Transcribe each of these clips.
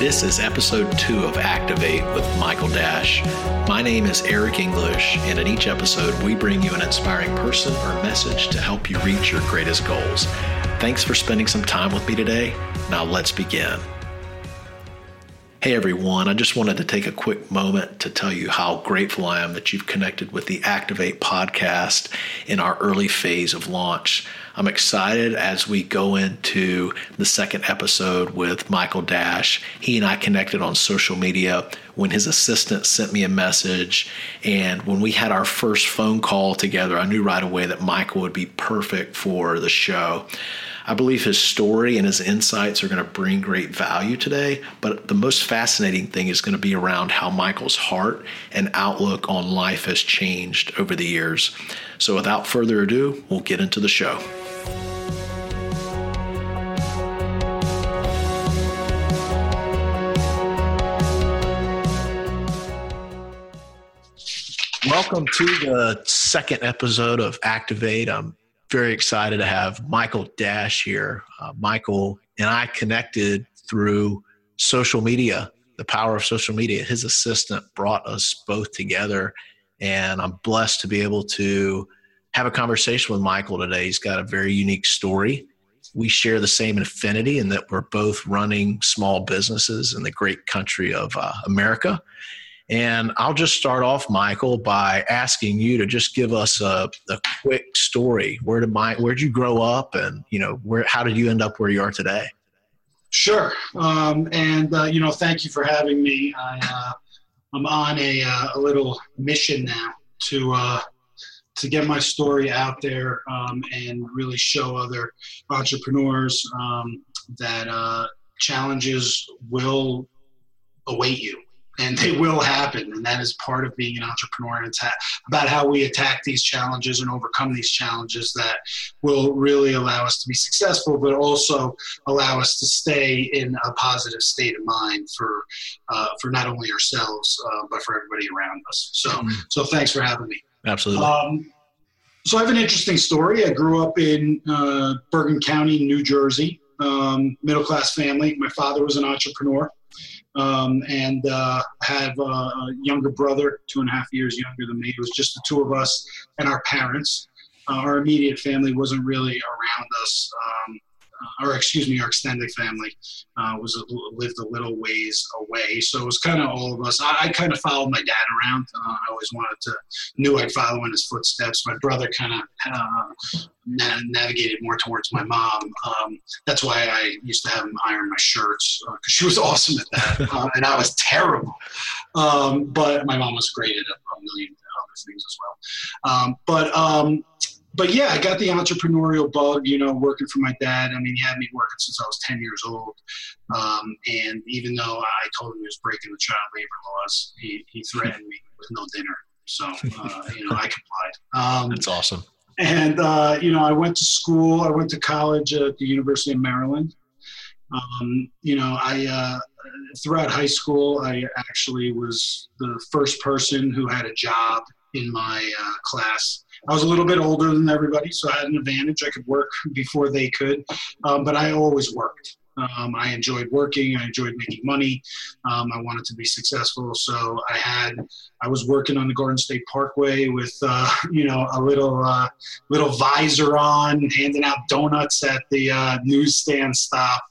This is episode two of Activate with Michael Dash. My name is Eric English, and in each episode, we bring you an inspiring person or message to help you reach your greatest goals. Thanks for spending some time with me today. Now, let's begin. Hey everyone, I just wanted to take a quick moment to tell you how grateful I am that you've connected with the Activate podcast in our early phase of launch. I'm excited as we go into the second episode with Michael Dash. He and I connected on social media when his assistant sent me a message. And when we had our first phone call together, I knew right away that Michael would be perfect for the show. I believe his story and his insights are going to bring great value today. But the most fascinating thing is going to be around how Michael's heart and outlook on life has changed over the years. So without further ado, we'll get into the show. Welcome to the second episode of Activate. I'm very excited to have Michael Dash here. Uh, Michael and I connected through social media, the power of social media. His assistant brought us both together, and I'm blessed to be able to have a conversation with Michael today. He's got a very unique story. We share the same affinity in that we're both running small businesses in the great country of uh, America. And I'll just start off, Michael, by asking you to just give us a, a quick story. Where did my where did you grow up, and you know where how did you end up where you are today? Sure, um, and uh, you know, thank you for having me. I, uh, I'm on a, uh, a little mission now to uh, to get my story out there um, and really show other entrepreneurs um, that uh, challenges will await you and they will happen. And that is part of being an entrepreneur. And it's about how we attack these challenges and overcome these challenges that will really allow us to be successful, but also allow us to stay in a positive state of mind for uh, for not only ourselves uh, but for everybody around us. So, mm-hmm. so thanks for having me. Absolutely. Um, so I have an interesting story. I grew up in uh, Bergen County, New Jersey, um, middle class family. My father was an entrepreneur um, and uh, have a younger brother, two and a half years younger than me. It was just the two of us and our parents. Uh, our immediate family wasn't really around us. Um, or excuse me, our extended family uh, was a, lived a little ways away. So it was kind of all of us. I, I kind of followed my dad around. Uh, I always wanted to knew I'd follow in his footsteps. My brother kind of uh, na- navigated more towards my mom. Um, that's why I used to have him iron my shirts because uh, she was awesome at that, uh, and I was terrible. Um, but my mom was great at a million other things as well. Um, but um, but yeah, I got the entrepreneurial bug, you know, working for my dad. I mean, he had me working since I was 10 years old. Um, and even though I told him he was breaking the child labor laws, he, he threatened me with no dinner. So, uh, you know, I complied. Um, That's awesome. And, uh, you know, I went to school, I went to college at the University of Maryland. Um, you know, I, uh, throughout high school, I actually was the first person who had a job in my uh, class I was a little bit older than everybody, so I had an advantage. I could work before they could, um, but I always worked. Um, I enjoyed working. I enjoyed making money. Um, I wanted to be successful, so I had. I was working on the Garden State Parkway with, uh, you know, a little uh, little visor on, handing out donuts at the uh, newsstand stop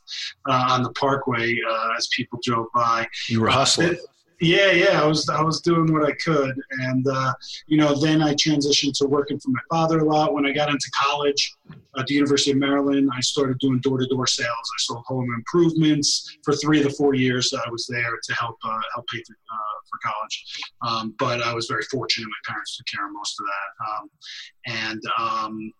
uh, on the Parkway uh, as people drove by. You were hustling. Yeah, yeah, I was I was doing what I could, and uh, you know, then I transitioned to working for my father a lot. When I got into college at the University of Maryland, I started doing door to door sales. I sold home improvements for three of the four years that I was there to help uh, help pay for, uh, for college. Um, but I was very fortunate; my parents took care of most of that, um, and um,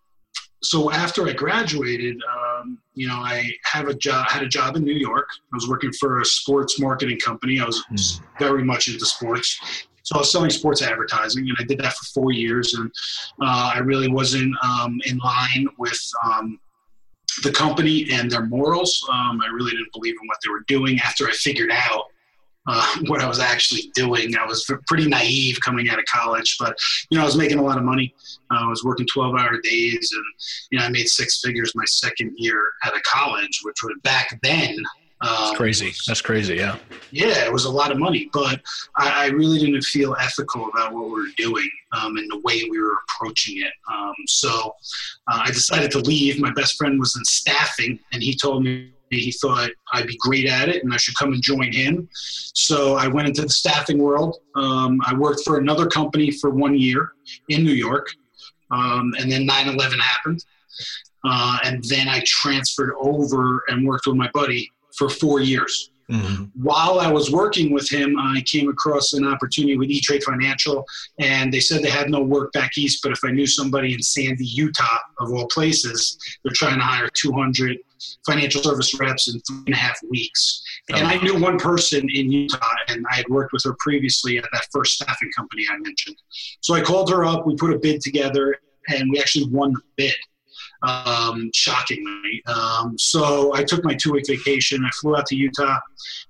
so after I graduated, um, you know, I have a job, had a job in New York. I was working for a sports marketing company. I was mm. very much into sports. So I was selling sports advertising, and I did that for four years. And uh, I really wasn't um, in line with um, the company and their morals. Um, I really didn't believe in what they were doing. After I figured out uh, what I was actually doing. I was pretty naive coming out of college, but you know I was making a lot of money. Uh, I was working 12-hour days, and you know I made six figures my second year out of college, which was back then That's um, crazy. That's crazy. Yeah. Yeah, it was a lot of money, but I, I really didn't feel ethical about what we were doing um, and the way we were approaching it. Um, so uh, I decided to leave. My best friend was in staffing, and he told me he thought I'd be great at it and I should come and join him. So I went into the staffing world. Um, I worked for another company for one year in New York, um, and then 9 11 happened. Uh, and then I transferred over and worked with my buddy for four years. Mm-hmm. While I was working with him, I came across an opportunity with E Trade Financial, and they said they had no work back east, but if I knew somebody in Sandy, Utah, of all places, they're trying to hire 200 financial service reps in three and a half weeks. And I knew one person in Utah, and I had worked with her previously at that first staffing company I mentioned. So I called her up, we put a bid together, and we actually won the bid um, shockingly. Um, so I took my two week vacation. I flew out to Utah.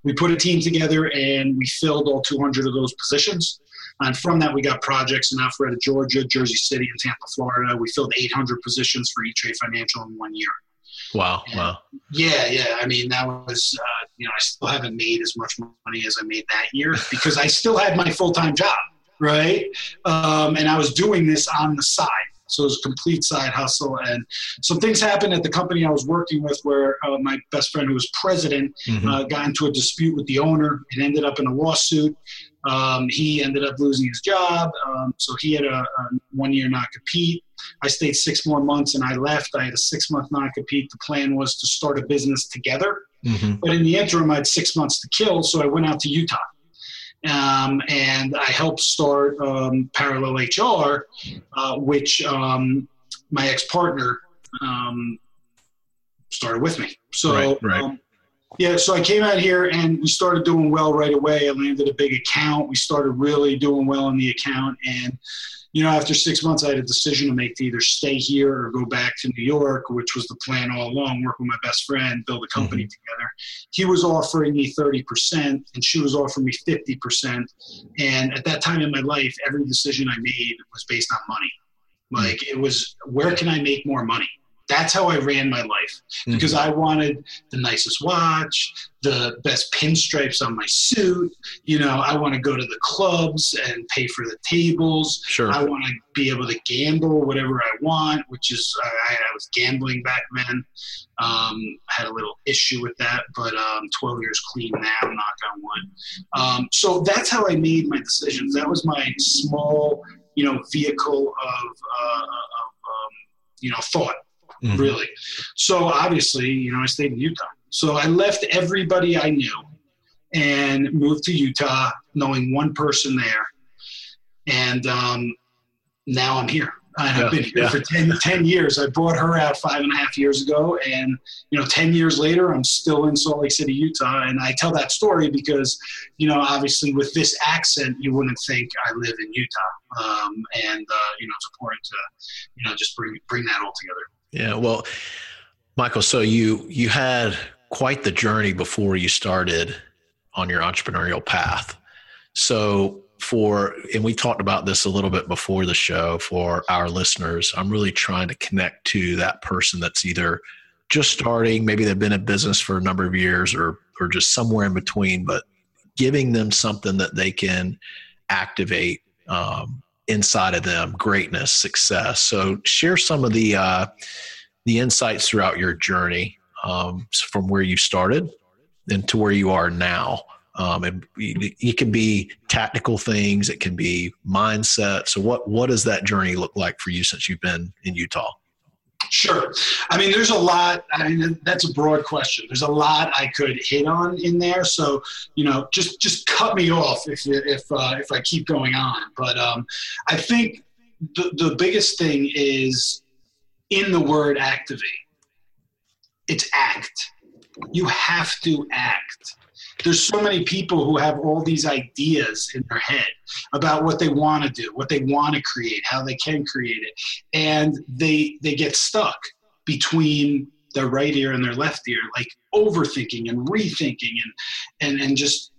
We put a team together and we filled all 200 of those positions. And from that, we got projects in Alpharetta, Georgia, Jersey City, and Tampa, Florida. We filled 800 positions for E-Trade Financial in one year. Wow! And wow! Yeah, yeah. I mean, that was uh, you know I still haven't made as much money as I made that year because I still had my full time job, right? Um, and I was doing this on the side. So it was a complete side hustle. And some things happened at the company I was working with where uh, my best friend, who was president, mm-hmm. uh, got into a dispute with the owner. and ended up in a lawsuit. Um, he ended up losing his job. Um, so he had a, a one year non compete. I stayed six more months and I left. I had a six month non compete. The plan was to start a business together. Mm-hmm. But in the interim, I had six months to kill. So I went out to Utah um, and I helped start um, Parallel HR, uh, which um, my ex partner um, started with me. So, right, right. Yeah, so I came out here and we started doing well right away. I landed a big account. We started really doing well in the account, and you know, after six months, I had a decision to make to either stay here or go back to New York, which was the plan all along, work with my best friend, build a company mm-hmm. together. He was offering me 30%, and she was offering me 50%. And at that time in my life, every decision I made was based on money. Like, it was, where can I make more money? That's how I ran my life because mm-hmm. I wanted the nicest watch, the best pinstripes on my suit. You know, I want to go to the clubs and pay for the tables. Sure. I want to be able to gamble whatever I want, which is I, I was gambling back then. Um, had a little issue with that, but um, 12 years clean now, knock on wood. Um, so that's how I made my decisions. That was my small, you know, vehicle of, uh, of um, you know, thought mm-hmm. really. So obviously, you know, I stayed in Utah. So I left everybody I knew and moved to Utah, knowing one person there. And um, now I'm here. And yeah, I've been here yeah. for 10, 10, years. I brought her out five and a half years ago. And, you know, 10 years later, I'm still in Salt Lake City, Utah. And I tell that story because, you know, obviously with this accent, you wouldn't think I live in Utah. Um, and, uh, you know, it's important to, you know, just bring, bring that all together. Yeah, well, Michael, so you you had quite the journey before you started on your entrepreneurial path. So for and we talked about this a little bit before the show for our listeners, I'm really trying to connect to that person that's either just starting, maybe they've been in business for a number of years or or just somewhere in between, but giving them something that they can activate um, inside of them greatness success. So share some of the uh, the insights throughout your journey um, from where you started and to where you are now. Um, and it can be tactical things it can be mindset. So what what does that journey look like for you since you've been in utah Sure. I mean, there's a lot. I mean, that's a broad question. There's a lot I could hit on in there. So, you know, just just cut me off if if uh, if I keep going on. But um, I think the the biggest thing is in the word activate. It's act. You have to act there's so many people who have all these ideas in their head about what they want to do, what they want to create, how they can create it, and they they get stuck between their right ear and their left ear, like overthinking and rethinking and and and just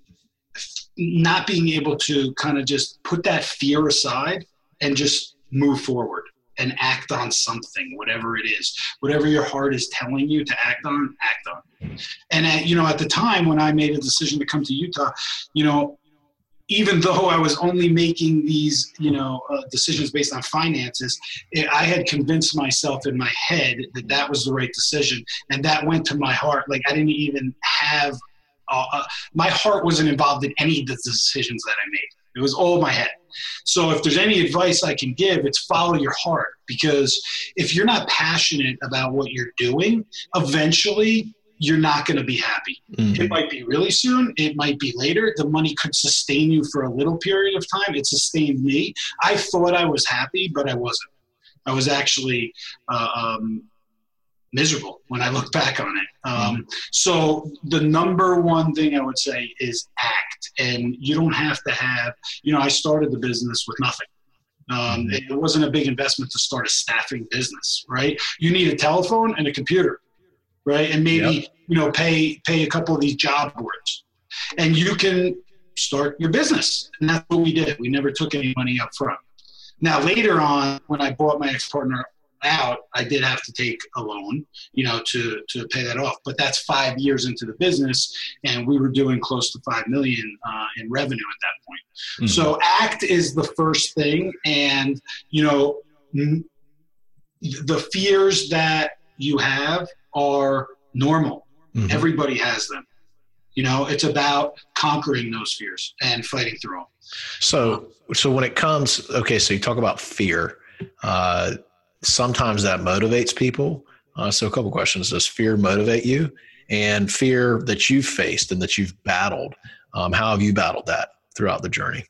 not being able to kind of just put that fear aside and just move forward and act on something, whatever it is, whatever your heart is telling you to act on, act on. And at, you know, at the time when I made a decision to come to Utah, you know, even though I was only making these, you know, uh, decisions based on finances, it, I had convinced myself in my head that that was the right decision, and that went to my heart. Like I didn't even have, uh, uh, my heart wasn't involved in any of the decisions that I made. It was all my head. So if there's any advice I can give, it's follow your heart because if you're not passionate about what you're doing, eventually you're not going to be happy. Mm-hmm. It might be really soon, it might be later. The money could sustain you for a little period of time. It sustained me. I thought I was happy, but I wasn't. I was actually uh, um, miserable when I look back on it. Um. So the number one thing I would say is act, and you don't have to have. You know, I started the business with nothing. Um, mm-hmm. it wasn't a big investment to start a staffing business, right? You need a telephone and a computer right? And maybe yep. you know pay pay a couple of these job boards, and you can start your business. And that's what we did. We never took any money up front. Now later on, when I bought my ex partner out, I did have to take a loan, you know, to to pay that off. But that's five years into the business, and we were doing close to five million uh, in revenue at that point. Mm-hmm. So act is the first thing, and you know, the fears that you have are normal. Mm-hmm. Everybody has them. You know, it's about conquering those fears and fighting through them. So, so when it comes, okay, so you talk about fear. Uh, sometimes that motivates people. Uh, so, a couple questions: Does fear motivate you? And fear that you've faced and that you've battled. Um, how have you battled that throughout the journey?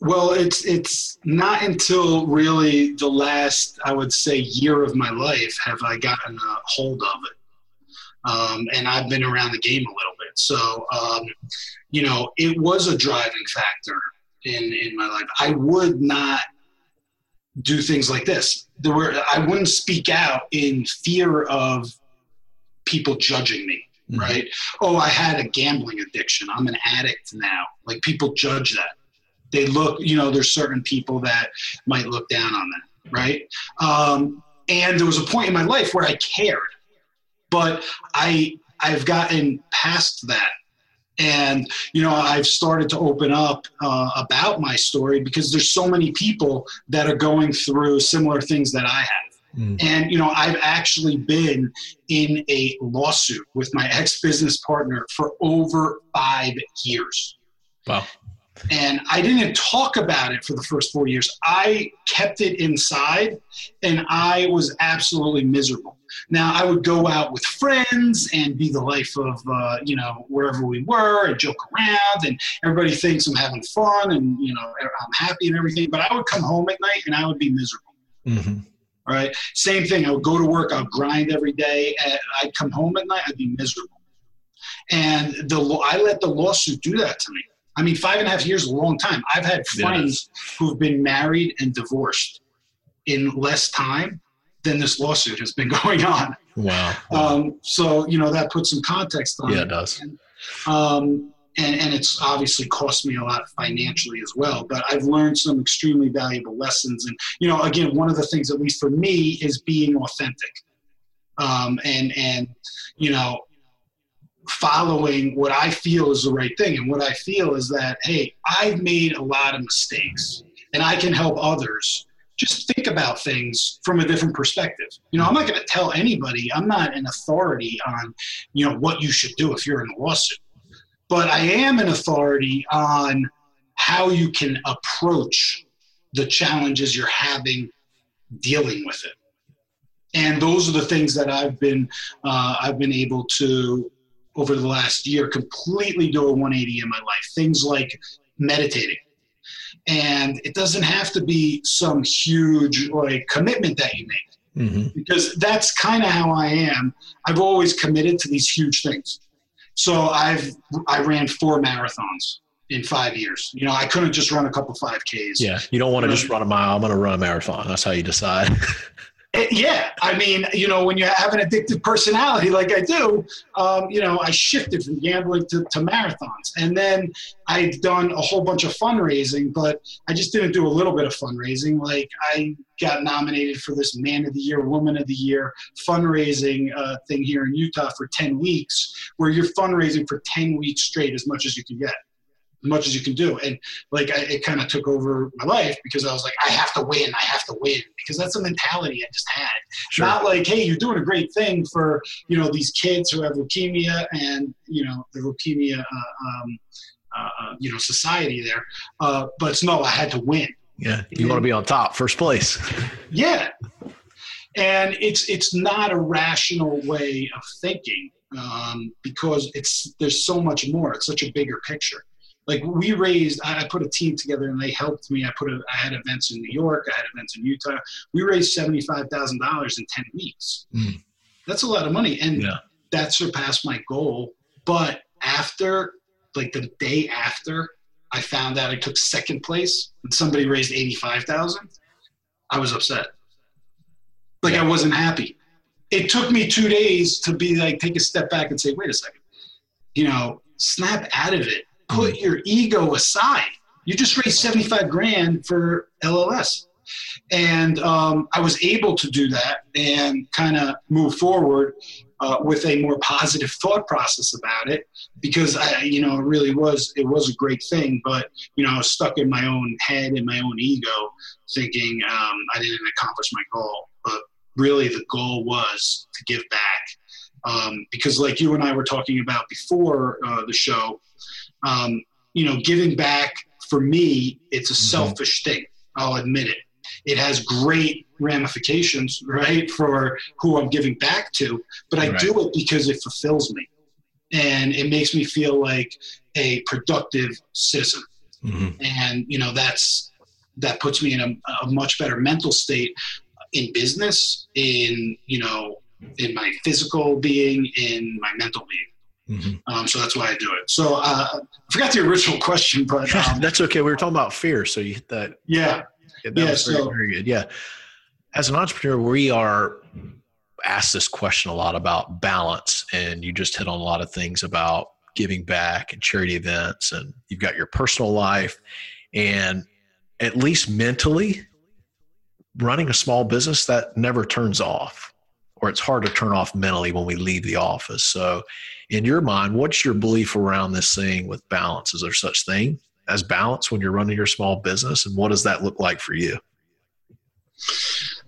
Well, it's it's not until really the last, I would say, year of my life have I gotten a hold of it, um, and I've been around the game a little bit. So, um, you know, it was a driving factor in in my life. I would not do things like this. There were I wouldn't speak out in fear of people judging me. Mm-hmm. Right? Oh, I had a gambling addiction. I'm an addict now. Like people judge that they look, you know, there's certain people that might look down on that, right? Um, and there was a point in my life where I cared, but I I've gotten past that, and you know I've started to open up uh, about my story because there's so many people that are going through similar things that I have. Mm. And you know, I've actually been in a lawsuit with my ex business partner for over five years. Wow. And I didn't talk about it for the first four years. I kept it inside and I was absolutely miserable. Now, I would go out with friends and be the life of, uh, you know, wherever we were and joke around, and everybody thinks I'm having fun and, you know, I'm happy and everything. But I would come home at night and I would be miserable. Mm-hmm. All right. Same thing. I would go to work, I would grind every day. I'd come home at night, I'd be miserable. And the I let the lawsuit do that to me. I mean, five and a half years is a long time. I've had friends who've been married and divorced in less time than this lawsuit has been going on. Wow. Um, so, you know, that puts some context on it. yeah, it. it does. And, um, and, and it's obviously cost me a lot financially as well. But I've learned some extremely valuable lessons. And, you know, again, one of the things, at least for me, is being authentic. Um, and, and, you know, following what I feel is the right thing. And what I feel is that, hey, I've made a lot of mistakes and I can help others just think about things from a different perspective. You know, I'm not going to tell anybody, I'm not an authority on, you know, what you should do if you're in a lawsuit. But I am an authority on how you can approach the challenges you're having dealing with it. And those are the things that I've been uh, I've been able to over the last year completely do a 180 in my life. Things like meditating. And it doesn't have to be some huge like commitment that you make. Mm-hmm. Because that's kind of how I am. I've always committed to these huge things. So I've I ran four marathons in five years. You know, I couldn't just run a couple 5Ks. Yeah, you don't want to just run a mile. I'm going to run a marathon. That's how you decide. Eh, yeah, I mean, you know, when you have an addictive personality like I do, um, you know, I shifted from gambling to, to marathons. And then I've done a whole bunch of fundraising, but I just didn't do a little bit of fundraising. Like, I got nominated for this Man of the Year, Woman of the Year fundraising uh, thing here in Utah for 10 weeks, where you're fundraising for 10 weeks straight as much as you can get much as you can do. And like I, it kind of took over my life because I was like, I have to win, I have to win because that's a mentality I just had. Sure. Not like, hey, you're doing a great thing for you know these kids who have leukemia and you know the leukemia. Uh, um, uh, uh you know, society there, uh, but no, I had to win. Yeah, you and, want to be on top, first place. yeah, and it's it's not a rational way of thinking um, because it's there's so much more. It's such a bigger picture like we raised i put a team together and they helped me. I put a, i had events in new york i had events in utah. We raised $75000 in 10 weeks. Mm. that's a lot of money and yeah. that surpassed my goal. But after like the day after i found out i took second place and somebody raised 85000 i was upset. Like yeah. i wasn't happy. It took me two days to be like take a step back and say wait a second. You know snap out of it put mm. your ego aside. You just raised 75 grand for LLS. And um, I was able to do that and kind of move forward uh, with a more positive thought process about it because I, you know, it really was, it was a great thing, but, you know, I was stuck in my own head and my own ego thinking um, I didn't accomplish my goal. But really the goal was to give back. Um, because like you and I were talking about before uh, the show, um, you know, giving back for me, it's a mm-hmm. selfish thing. I'll admit it. It has great ramifications, right, for who I'm giving back to, but I right. do it because it fulfills me and it makes me feel like a productive citizen. Mm-hmm. And, you know, that's that puts me in a, a much better mental state in business, in, you know, in my physical being, in my mental being. Mm-hmm. Um, so that's why I do it. So uh, I forgot the original question, but um, that's okay. We were talking about fear, so you hit that. Yeah, yeah, that yeah was very, so, very good. Yeah, as an entrepreneur, we are asked this question a lot about balance, and you just hit on a lot of things about giving back and charity events, and you've got your personal life, and at least mentally, running a small business that never turns off, or it's hard to turn off mentally when we leave the office. So in your mind, what's your belief around this thing with balance? Is there such thing as balance when you're running your small business, and what does that look like for you?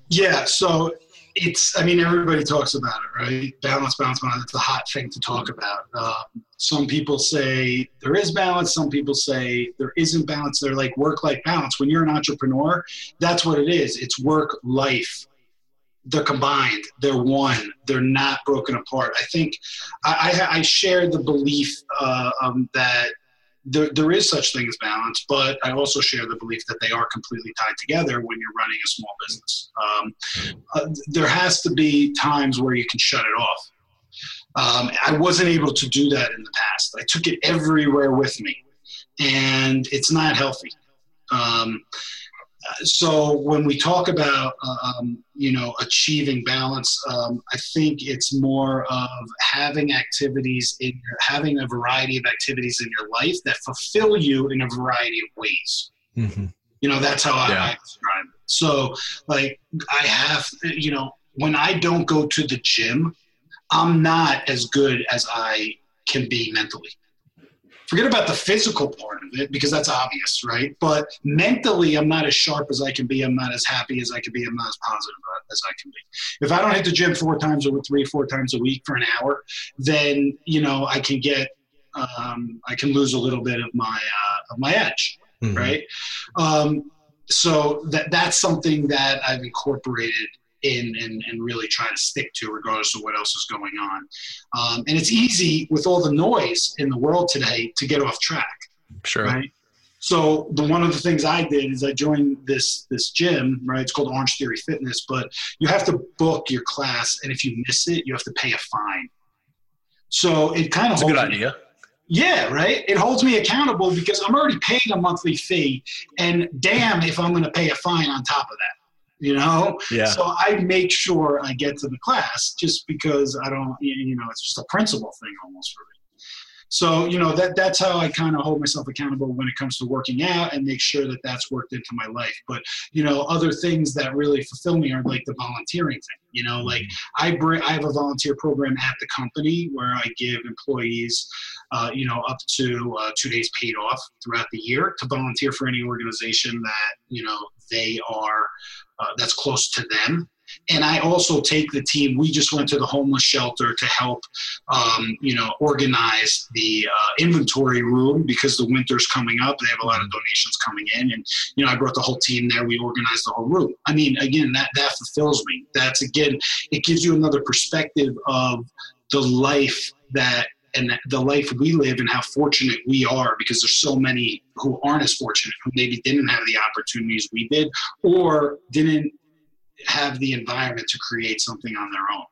Yeah, so it's i mean everybody talks about it right balance balance balance it's a hot thing to talk about um, some people say there is balance some people say there isn't balance they're like work life balance when you're an entrepreneur that's what it is it's work life they're combined they're one they're not broken apart. I think i, I, I share the belief uh, um, that there, there is such thing as balance but i also share the belief that they are completely tied together when you're running a small business. Um, uh, there has to be times where you can shut it off. Um, i wasn't able to do that in the past. I took it everywhere with me and it's not healthy. Um, so when we talk about um, you know achieving balance um, i think it's more of having activities in your having a variety of activities in your life that fulfill you in a variety of ways mm-hmm. you know that's how yeah. I, I describe it so like i have you know when i don't go to the gym i'm not as good as i can be mentally forget about the physical part of it because that's obvious, right? But mentally, I'm not as sharp as I can be. I'm not as happy as I can be. I'm not as positive as I can be. If I don't hit the gym four times or three, four times a week for an hour, then you know I can get, um, I can lose a little bit of my uh, of my edge, mm-hmm. right? Um, so that that's something that I've incorporated in and, and really try to stick to regardless of what else is going on. Um, and it's easy with all the noise in the world today to get off track. Sure. Right. So the one of the things I did is I joined this this gym, right? It's called Orange Theory Fitness, but you have to book your class, and if you miss it, you have to pay a fine. So it kind of That's a good idea. Yeah, right. It holds me accountable because I'm already paying a monthly fee, and damn if I'm going to pay a fine on top of that you know? Yeah. So I make sure I get to the class just because I don't, you know, it's just a principle thing almost for me. so you know that that's how I kind of hold myself accountable when it comes to working out and make sure that that's worked into my life. But you know, other things that really fulfill me are like the volunteering thing. You know, like I bring I have a volunteer program at the company where I give employees, uh, you know, up to uh, two days paid off throughout the year to volunteer for any organization that you know they are uh, that's close to them and I also take the team. We just went to the homeless shelter to help, um, you know, organize the uh, inventory room because the winter's coming up. They have a lot of donations coming in, and you know, I brought the whole team there. We organized the whole room. I mean, again, that that fulfills me. That's again, it gives you another perspective of the life that and the life we live and how fortunate we are because there's so many who aren't as fortunate who maybe didn't have the opportunities we did or didn't have the environment to create something on their own.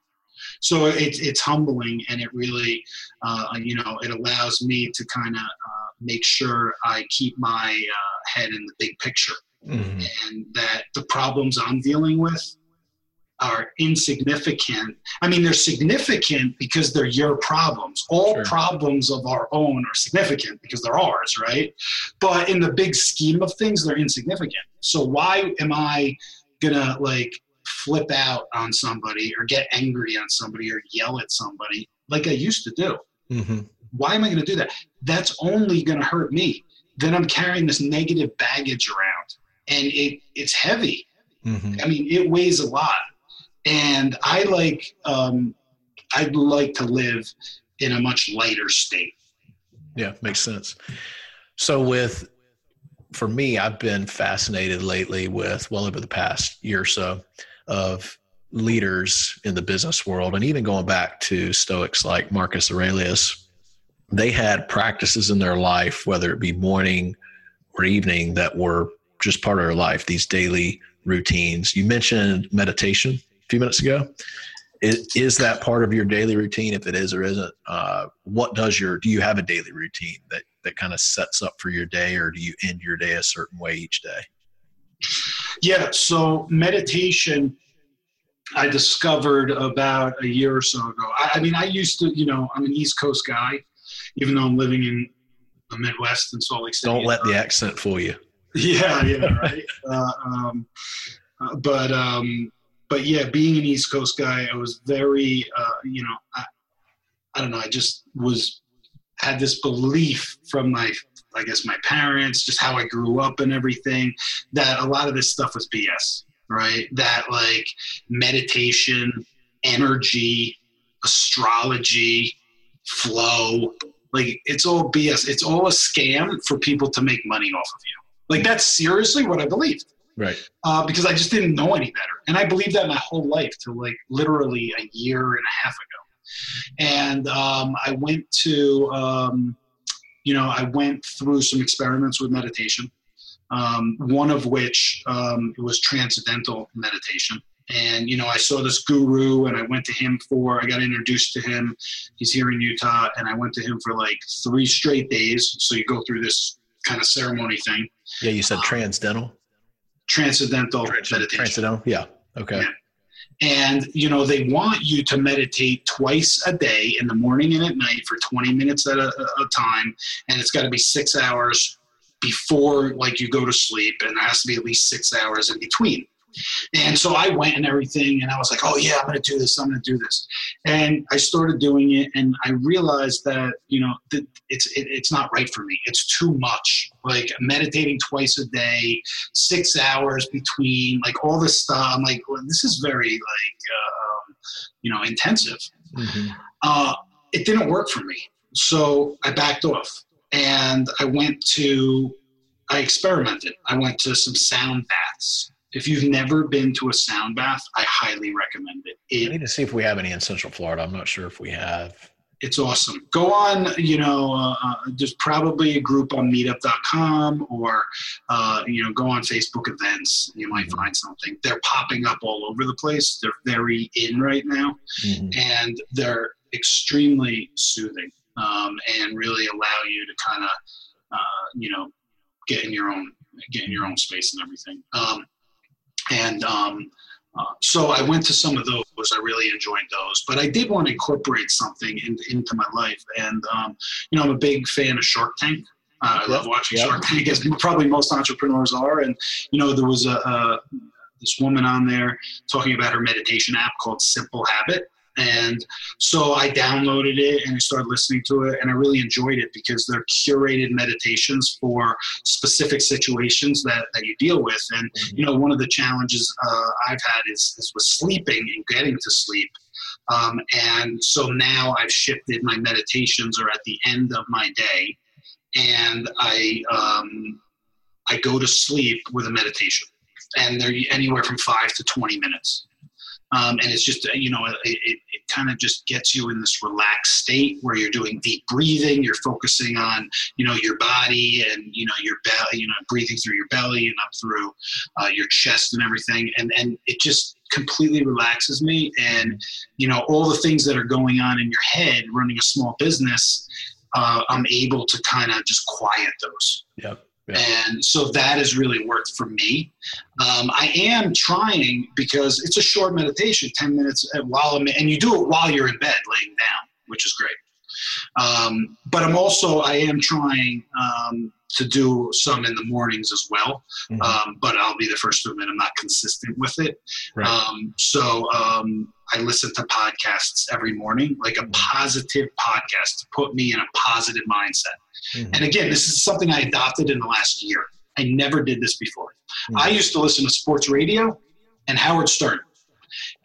So it's it's humbling, and it really, uh, you know, it allows me to kind of uh, make sure I keep my uh, head in the big picture, mm-hmm. and that the problems I'm dealing with are insignificant. I mean, they're significant because they're your problems. All sure. problems of our own are significant because they're ours, right? But in the big scheme of things, they're insignificant. So why am I gonna like flip out on somebody or get angry on somebody or yell at somebody like I used to do. Mm-hmm. Why am I to do that? That's only to hurt me. Then I'm carrying this negative baggage around, and it it's heavy. Mm-hmm. I mean, it weighs a lot. And I like um, I'd like to live in a much lighter state. Yeah, makes sense. So with for me, I've been fascinated lately with, well, over the past year or so, of leaders in the business world, and even going back to Stoics like Marcus Aurelius, they had practices in their life, whether it be morning or evening, that were just part of their life, these daily routines. You mentioned meditation few minutes ago. Is, is that part of your daily routine? If it is or isn't, uh, what does your do you have a daily routine that that kind of sets up for your day, or do you end your day a certain way each day? Yeah, so meditation I discovered about a year or so ago. I, I, mean, I used to, you know, I'm an East Coast guy, even though I'm living in the Midwest and Salt Lake City. Don't let the accent fool you. Yeah, yeah, right. uh, um, uh, but um, but yeah, being an East Coast guy, I was very, uh, you know, I, I don't know, I just was had this belief from my I guess my parents, just how I grew up and everything, that a lot of this stuff was BS, right? That like meditation, energy, astrology, flow, like it's all BS. It's all a scam for people to make money off of you. Like that's seriously what I believed. Right. Uh, because I just didn't know any better. And I believed that my whole life till like literally a year and a half ago. And um, I went to, um, you know, I went through some experiments with meditation, um, one of which um, was transcendental meditation. And, you know, I saw this guru and I went to him for, I got introduced to him. He's here in Utah. And I went to him for like three straight days. So you go through this kind of ceremony thing. Yeah, you said um, transcendental? Transcendental meditation. Transcendental, yeah. Okay. Yeah and you know they want you to meditate twice a day in the morning and at night for 20 minutes at a, a time and it's got to be six hours before like you go to sleep and there has to be at least six hours in between and so I went and everything, and I was like, oh, yeah, I'm going to do this, I'm going to do this. And I started doing it, and I realized that, you know, that it's, it, it's not right for me. It's too much. Like meditating twice a day, six hours between, like all this stuff. I'm like, well, this is very, like, uh, you know, intensive. Mm-hmm. Uh, it didn't work for me. So I backed off and I went to, I experimented. I went to some sound baths if you've never been to a sound bath, I highly recommend it. it I need to see if we have any in Central Florida. I'm not sure if we have. It's awesome. Go on, you know, uh, uh, there's probably a group on meetup.com or, uh, you know, go on Facebook events. You might mm-hmm. find something. They're popping up all over the place. They're very in right now. Mm-hmm. And they're extremely soothing um, and really allow you to kind of, uh, you know, get in your own get in your own space and everything. Um, and um, Uh, so I went to some of those. I really enjoyed those, but I did want to incorporate something in, into my life. And um, you know, I'm a big fan of Shark Tank. Uh, I love watching yep. Shark Tank, as probably most entrepreneurs are. And you know, there was a, a this woman on there talking about her meditation app called Simple Habit. And so I downloaded it and I started listening to it, and I really enjoyed it because they're curated meditations for specific situations that, that you deal with. And mm-hmm. you know, one of the challenges uh, I've had is, is with sleeping and getting to sleep. Um, and so now I've shifted my meditations are at the end of my day, and I um, I go to sleep with a meditation, and they're anywhere from five to twenty minutes. Um, and it's just you know it, it, it kind of just gets you in this relaxed state where you're doing deep breathing you're focusing on you know your body and you know your belly you know breathing through your belly and up through uh, your chest and everything. And and it just completely relaxes me. And you know all the things that are going on in your head running a small business uh, i'm able to kind of just quiet those. Yep and so that has really worked for me. Um, I am trying because it's a short meditation, 10 minutes uh, while I'm, and you do it while you're in bed laying down, which is great. Um, but I'm also, I am trying um, to do some in the mornings as well. Mm-hmm. Um, but I'll be the first to admit I'm not consistent with it. Right. Um, so um, I listen to podcasts every morning, like a mm-hmm. positive podcast to put me in a positive mindset. Mm-hmm. And again, this is something I adopted in the last year. I never did this before. Mm-hmm. I used to listen to sports radio and Howard Stern.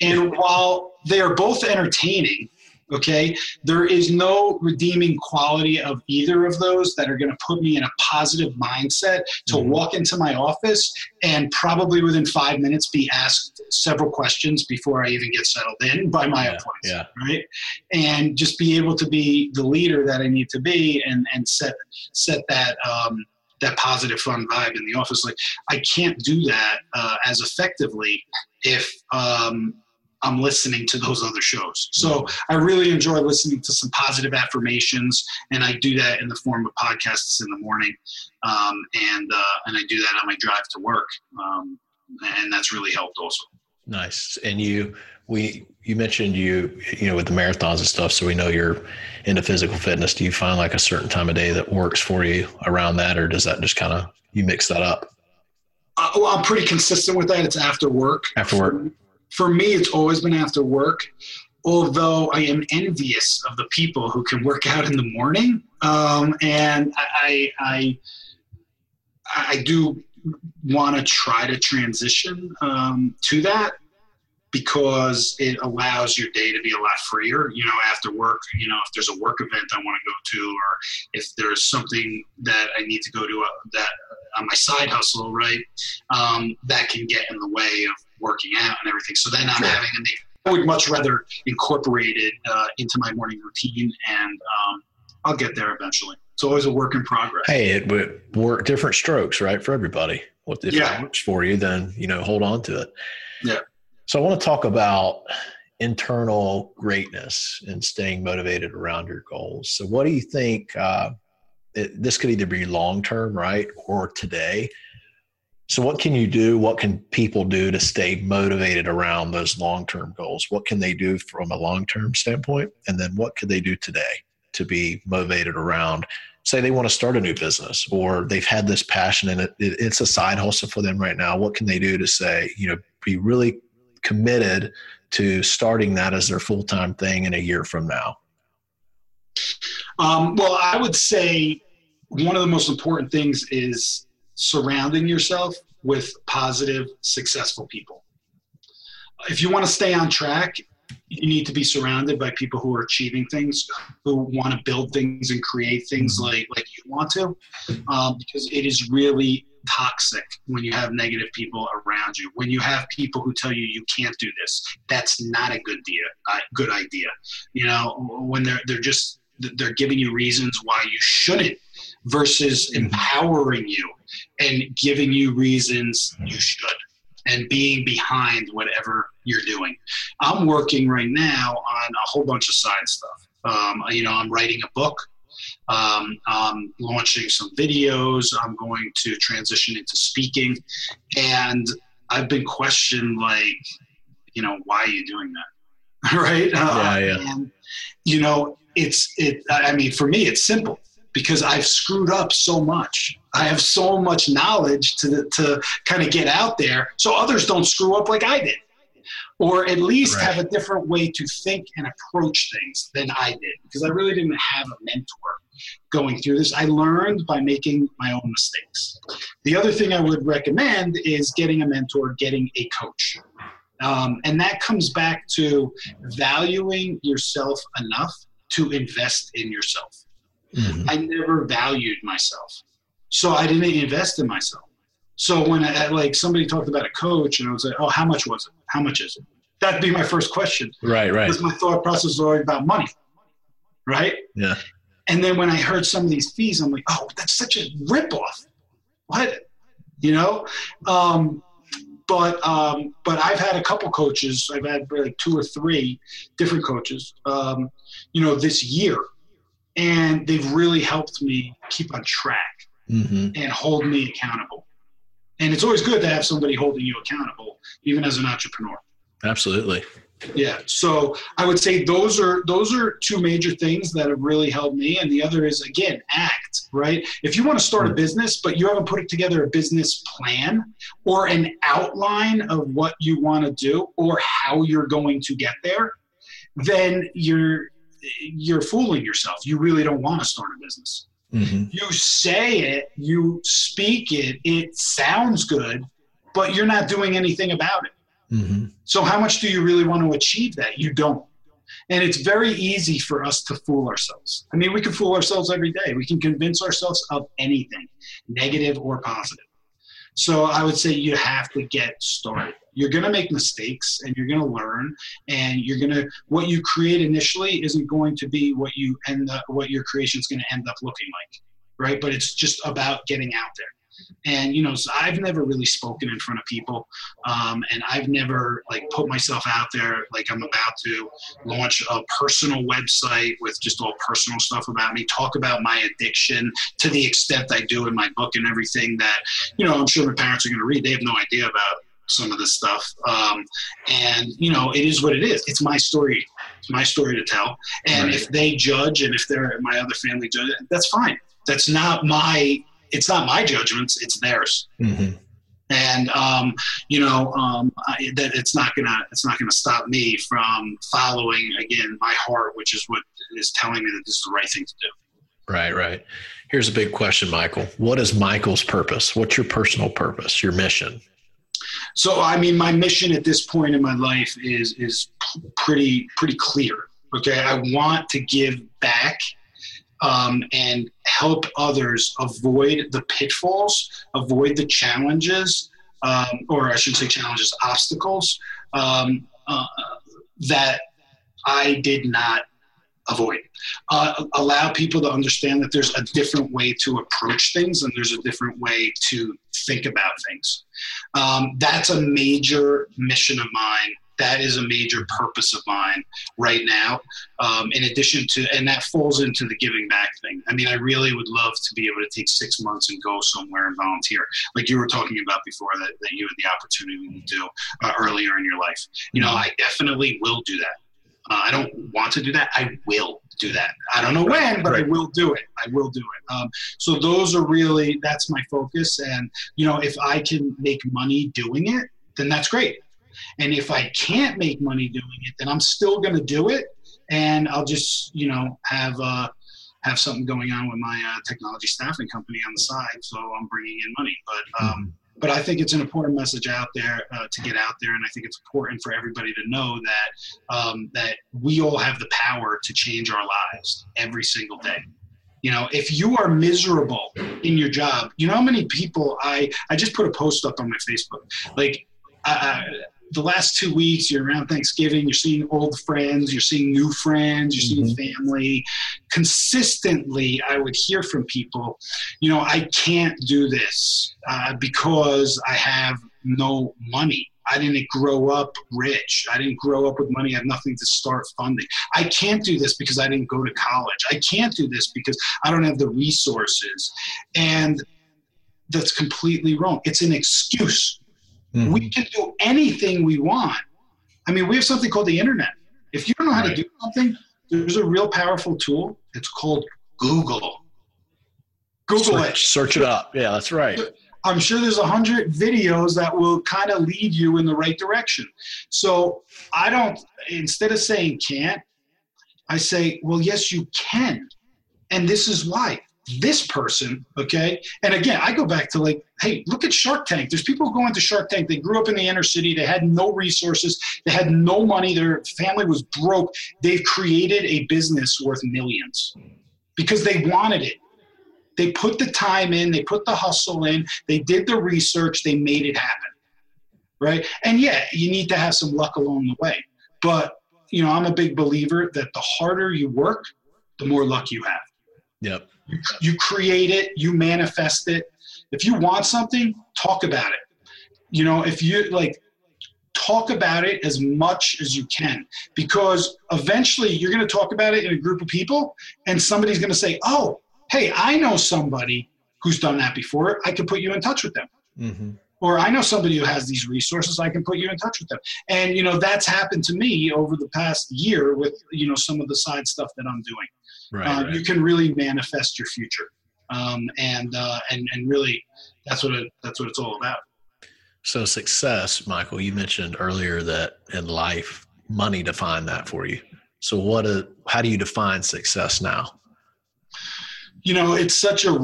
And while they are both entertaining, Okay. There is no redeeming quality of either of those that are going to put me in a positive mindset to mm-hmm. walk into my office and probably within five minutes be asked several questions before I even get settled in by my yeah, Yeah. Right. And just be able to be the leader that I need to be and, and set, set that, um, that positive fun vibe in the office. Like I can't do that uh, as effectively if um, I'm listening to those other shows. So I really enjoy listening to some positive affirmations, and I do that in the form of podcasts in the morning, um, and uh, and I do that on my drive to work, um, and that's really helped also. Nice. And you, we, you mentioned you, you know, with the marathons and stuff. So we know you're into physical fitness. Do you find like a certain time of day that works for you around that, or does that just kind of you mix that up? Uh, well, I'm pretty consistent with that. It's after work. After work for me, it's always been after work. Although I am envious of the people who can work out in the morning, um, and I, I, I do want to try to transition um, to that because it allows your day to be a lot freer. You know, after work, you know, if there's a work event I want to go to, or if there's something that I need to go to uh, that uh, on my side hustle, right, um, that can get in the way of working out and everything. So then I'm sure. having a I would much rather incorporate it uh, into my morning routine, and um, I'll get there eventually. It's always a work in progress. Hey, it would work different strokes, right, for everybody. If yeah. it works for you, then you know, hold on to it. Yeah. So I want to talk about internal greatness and staying motivated around your goals. So, what do you think? Uh, it, this could either be long term, right, or today. So, what can you do? What can people do to stay motivated around those long term goals? What can they do from a long term standpoint? And then, what could they do today to be motivated around? Say they want to start a new business or they've had this passion and it, it, it's a side hustle for them right now. What can they do to say, you know, be really committed to starting that as their full time thing in a year from now? Um, well, I would say one of the most important things is surrounding yourself with positive, successful people. If you want to stay on track, you need to be surrounded by people who are achieving things, who want to build things and create things mm-hmm. like like you want to, um, because it is really toxic when you have negative people around you. When you have people who tell you you can't do this, that's not a good idea. Uh, good idea. You know, when they're they're just they're giving you reasons why you shouldn't versus empowering you and giving you reasons you should and being behind whatever you're doing. I'm working right now on a whole bunch of side stuff. Um, you know, I'm writing a book. Um, I'm launching some videos. I'm going to transition into speaking. And I've been questioned like, you know, why are you doing that? right? Uh, yeah, yeah. And, you know, it's it. I mean, for me, it's simple because I've screwed up so much. I have so much knowledge to to kind of get out there, so others don't screw up like I did, or at least right. have a different way to think and approach things than I did. Because I really didn't have a mentor going through this. I learned by making my own mistakes. The other thing I would recommend is getting a mentor, getting a coach. Um, and that comes back to valuing yourself enough to invest in yourself. Mm-hmm. I never valued myself. So I didn't invest in myself. So when I, like somebody talked about a coach and I was like, oh, how much was it? How much is it? That'd be my first question. Right, right. Because my thought process was always about money. Right? Yeah. And then when I heard some of these fees, I'm like, oh, that's such a ripoff. What? You know? Um, but um, but I've had a couple coaches. I've had like two or three different coaches. Um, you know, this year, and they've really helped me keep on track mm-hmm. and hold me accountable. And it's always good to have somebody holding you accountable, even as an entrepreneur. Absolutely. Yeah. So I would say those are those are two major things that have really helped me. And the other is again, act, right? If you want to start a business, but you haven't put together a business plan or an outline of what you want to do or how you're going to get there, then you're you're fooling yourself. You really don't want to start a business. Mm-hmm. You say it, you speak it, it sounds good, but you're not doing anything about it. Mm-hmm. So, how much do you really want to achieve that? You don't. And it's very easy for us to fool ourselves. I mean, we can fool ourselves every day. We can convince ourselves of anything, negative or positive. So, I would say you have to get started. You're going to make mistakes and you're going to learn, and you're going to, what you create initially isn't going to be what you end up, what your creation is going to end up looking like, right? But it's just about getting out there and you know so i've never really spoken in front of people um, and i've never like put myself out there like i'm about to launch a personal website with just all personal stuff about me talk about my addiction to the extent i do in my book and everything that you know i'm sure my parents are going to read they have no idea about some of this stuff um, and you know it is what it is it's my story it's my story to tell and right. if they judge and if they're my other family judge that's fine that's not my it's not my judgments; it's theirs. Mm-hmm. And um, you know um, I, that it's not gonna it's not gonna stop me from following again my heart, which is what is telling me that this is the right thing to do. Right, right. Here's a big question, Michael. What is Michael's purpose? What's your personal purpose? Your mission? So, I mean, my mission at this point in my life is is pretty pretty clear. Okay, I want to give back um, and help others avoid the pitfalls, avoid the challenges, um, or I should say challenges, obstacles um, uh, that I did not avoid. Uh, allow people to understand that there's a different way to approach things and there's a different way to think about things. Um, that's a major mission of mine that is a major purpose of mine right now. Um, in addition to, and that falls into the giving back thing. I mean, I really would love to be able to take six months and go somewhere and volunteer, like you were talking about before that, that you had the opportunity to do uh, earlier in your life. You know, I definitely will do that. Uh, I don't want to do that. I will do that. I don't know when, but I will do it. I will do it. Um, so those are really that's my focus. And you know, if I can make money doing it, then that's great. And if I can't make money doing it, then I'm still going to do it, and I'll just you know have uh, have something going on with my uh, technology staffing company on the side, so I'm bringing in money. But um, mm-hmm. But I think it's an important message out there uh, to get out there, and I think it's important for everybody to know that um, that we all have the power to change our lives every single day. You know if you are miserable in your job you know how many people i i just put a post up on my facebook. Like I, the last two weeks, you're around Thanksgiving, you're seeing old friends, you're seeing new friends, you're seeing mm-hmm. family. Consistently, I would hear from people, you know, I can't do this uh, because I have no money. I didn't grow up rich. I didn't grow up with money. I have nothing to start funding. I can't do this because I didn't go to college. I can't do this because I don't have the resources. And that's completely wrong. It's an excuse Mm-hmm. We can do anything we want I mean, we have something called the internet. If you don't know how right. to do something, there's a real powerful tool. It's called Google. Google search, it. Search it up. Yeah, that's right. I'm sure there's a hundred videos that will kind of lead you in the right direction. So I don't, instead of saying can't, I say, well, yes, you can. And this is why this person, okay? And again, I go back to like, hey, look at Shark Tank. There's people who go into Shark Tank. They grew up in the inner city. They had no resources. They had no money. Their family was broke. They've created a business worth millions because they wanted it. They put the time in, they put the hustle in, they did the research, they made it happen. Right? And yeah, you need to have some luck along the way. But, you know, I'm a big believer that the harder you work, the more luck you have. Yep you, you create it, you manifest it. If you want something, talk about it. You know, if you like, talk about it as much as you can because eventually you're going to talk about it in a group of people and somebody's going to say, Oh, hey, I know somebody who's done that before. I can put you in touch with them. Mm-hmm. Or I know somebody who has these resources. I can put you in touch with them. And, you know, that's happened to me over the past year with, you know, some of the side stuff that I'm doing. Right, uh, right. You can really manifest your future, um, and uh, and and really, that's what it, that's what it's all about. So success, Michael. You mentioned earlier that in life, money defined that for you. So what? A, how do you define success now? You know, it's such a.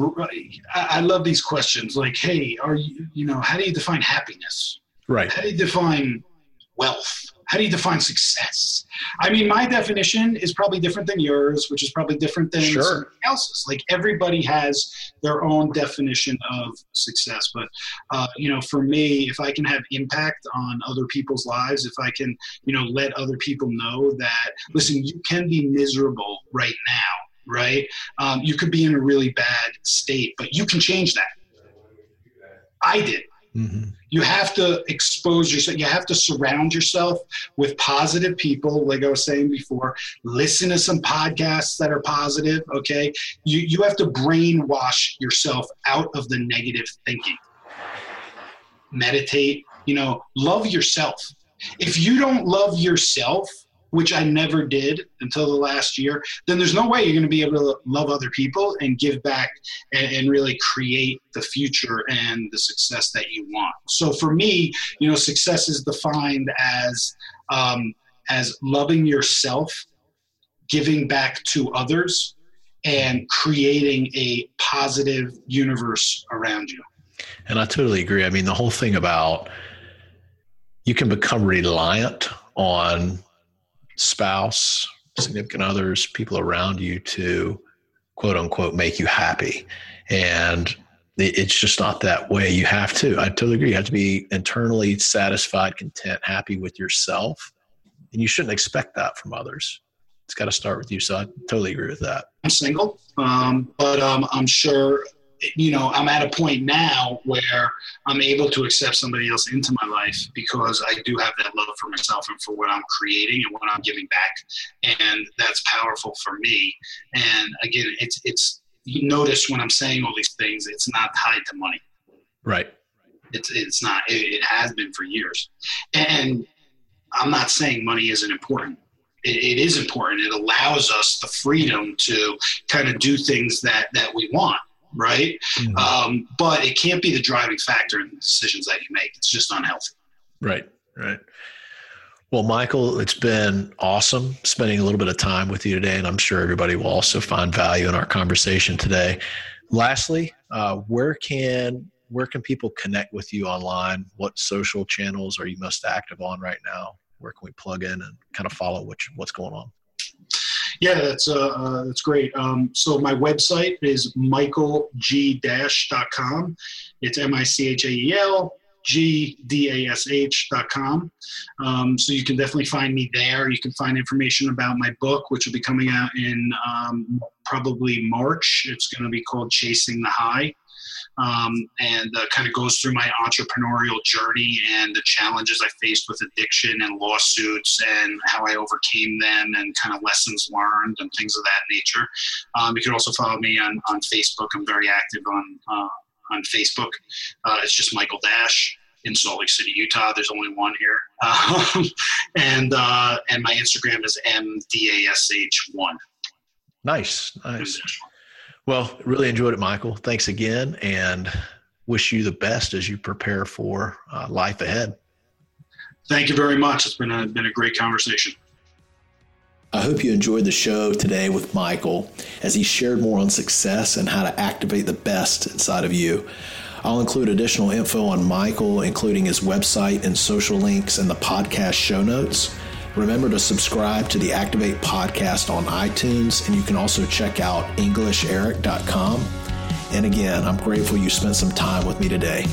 I love these questions. Like, hey, are you? You know, how do you define happiness? Right. How do you define wealth? How do you define success? I mean, my definition is probably different than yours, which is probably different than sure. somebody else's. Like everybody has their own definition of success. But, uh, you know, for me, if I can have impact on other people's lives, if I can, you know, let other people know that, listen, you can be miserable right now, right? Um, you could be in a really bad state, but you can change that. I did. Mm-hmm. You have to expose yourself. You have to surround yourself with positive people, like I was saying before. Listen to some podcasts that are positive. Okay, you you have to brainwash yourself out of the negative thinking. Meditate. You know, love yourself. If you don't love yourself, which I never did until the last year, then there's no way you're going to be able to love other people and give back and, and, really create the future and the success that you want. So for me, you know, success is defined as um, as loving yourself, giving back to others, and creating a positive universe around you. And I totally agree. I mean, the whole thing about you can become reliant on spouse, significant others, people around you to quote unquote make you happy. And it's just not that way. You have to. I totally agree. You have to be internally satisfied, content, happy with yourself. And you shouldn't expect that from others. It's got to start with you. So I totally agree with that. I'm single, um, but um, I'm sure you know, I'm at a point now where I'm able to accept somebody else into my life because I do have that love for myself and for what I'm creating and what I'm giving back, and that's powerful for me. And again, it's it's you notice when I'm saying all these things, it's not tied to money. Right. It's it's not. It, it has been for years, and I'm not saying money isn't important. It, it is important. It allows us the freedom to kind of do things that that we want right? Mm-hmm. Um, but it can't be the driving factor in the decisions that you make. It's just unhealthy. Right, right. Well, Michael, it's been awesome spending a little bit of time with you today, and I'm sure everybody will also find value in our conversation today. Lastly, uh, where can where can people connect with you online? What social channels are you most active on right now? Where can we plug in and kind of follow what, what's going on? Yeah, that's uh, uh, that's great. Um, so my website is michaelgdash.com. It's M-I-C-H-A-E-L G-D-A-S-H.com. Um, so you can definitely find me there. You can find information about my book, which will be coming out in um, probably March. It's going to be called Chasing the High um, and uh, kind of goes through my entrepreneurial journey and the challenges I faced with addiction and lawsuits and how I overcame them and kind of lessons learned and things of that nature. Um, you can also follow me on, on Facebook. I'm very active on, uh, on Facebook. Uh, it's just Michael Dash. in Salt Lake City, Utah. There's only one here, um, and uh, and my Instagram is mdash1. Nice, nice. Well, really enjoyed it, Michael. Thanks again, and wish you the best as you prepare for uh, life ahead. Thank you very much. It's been a, been a great conversation. I hope you enjoyed the show today with Michael as he shared more on success and how to activate the best inside of you. I'll include additional info on Michael, including his website and social links in the podcast show notes. Remember to subscribe to the Activate podcast on iTunes, and you can also check out EnglishEric.com. And again, I'm grateful you spent some time with me today.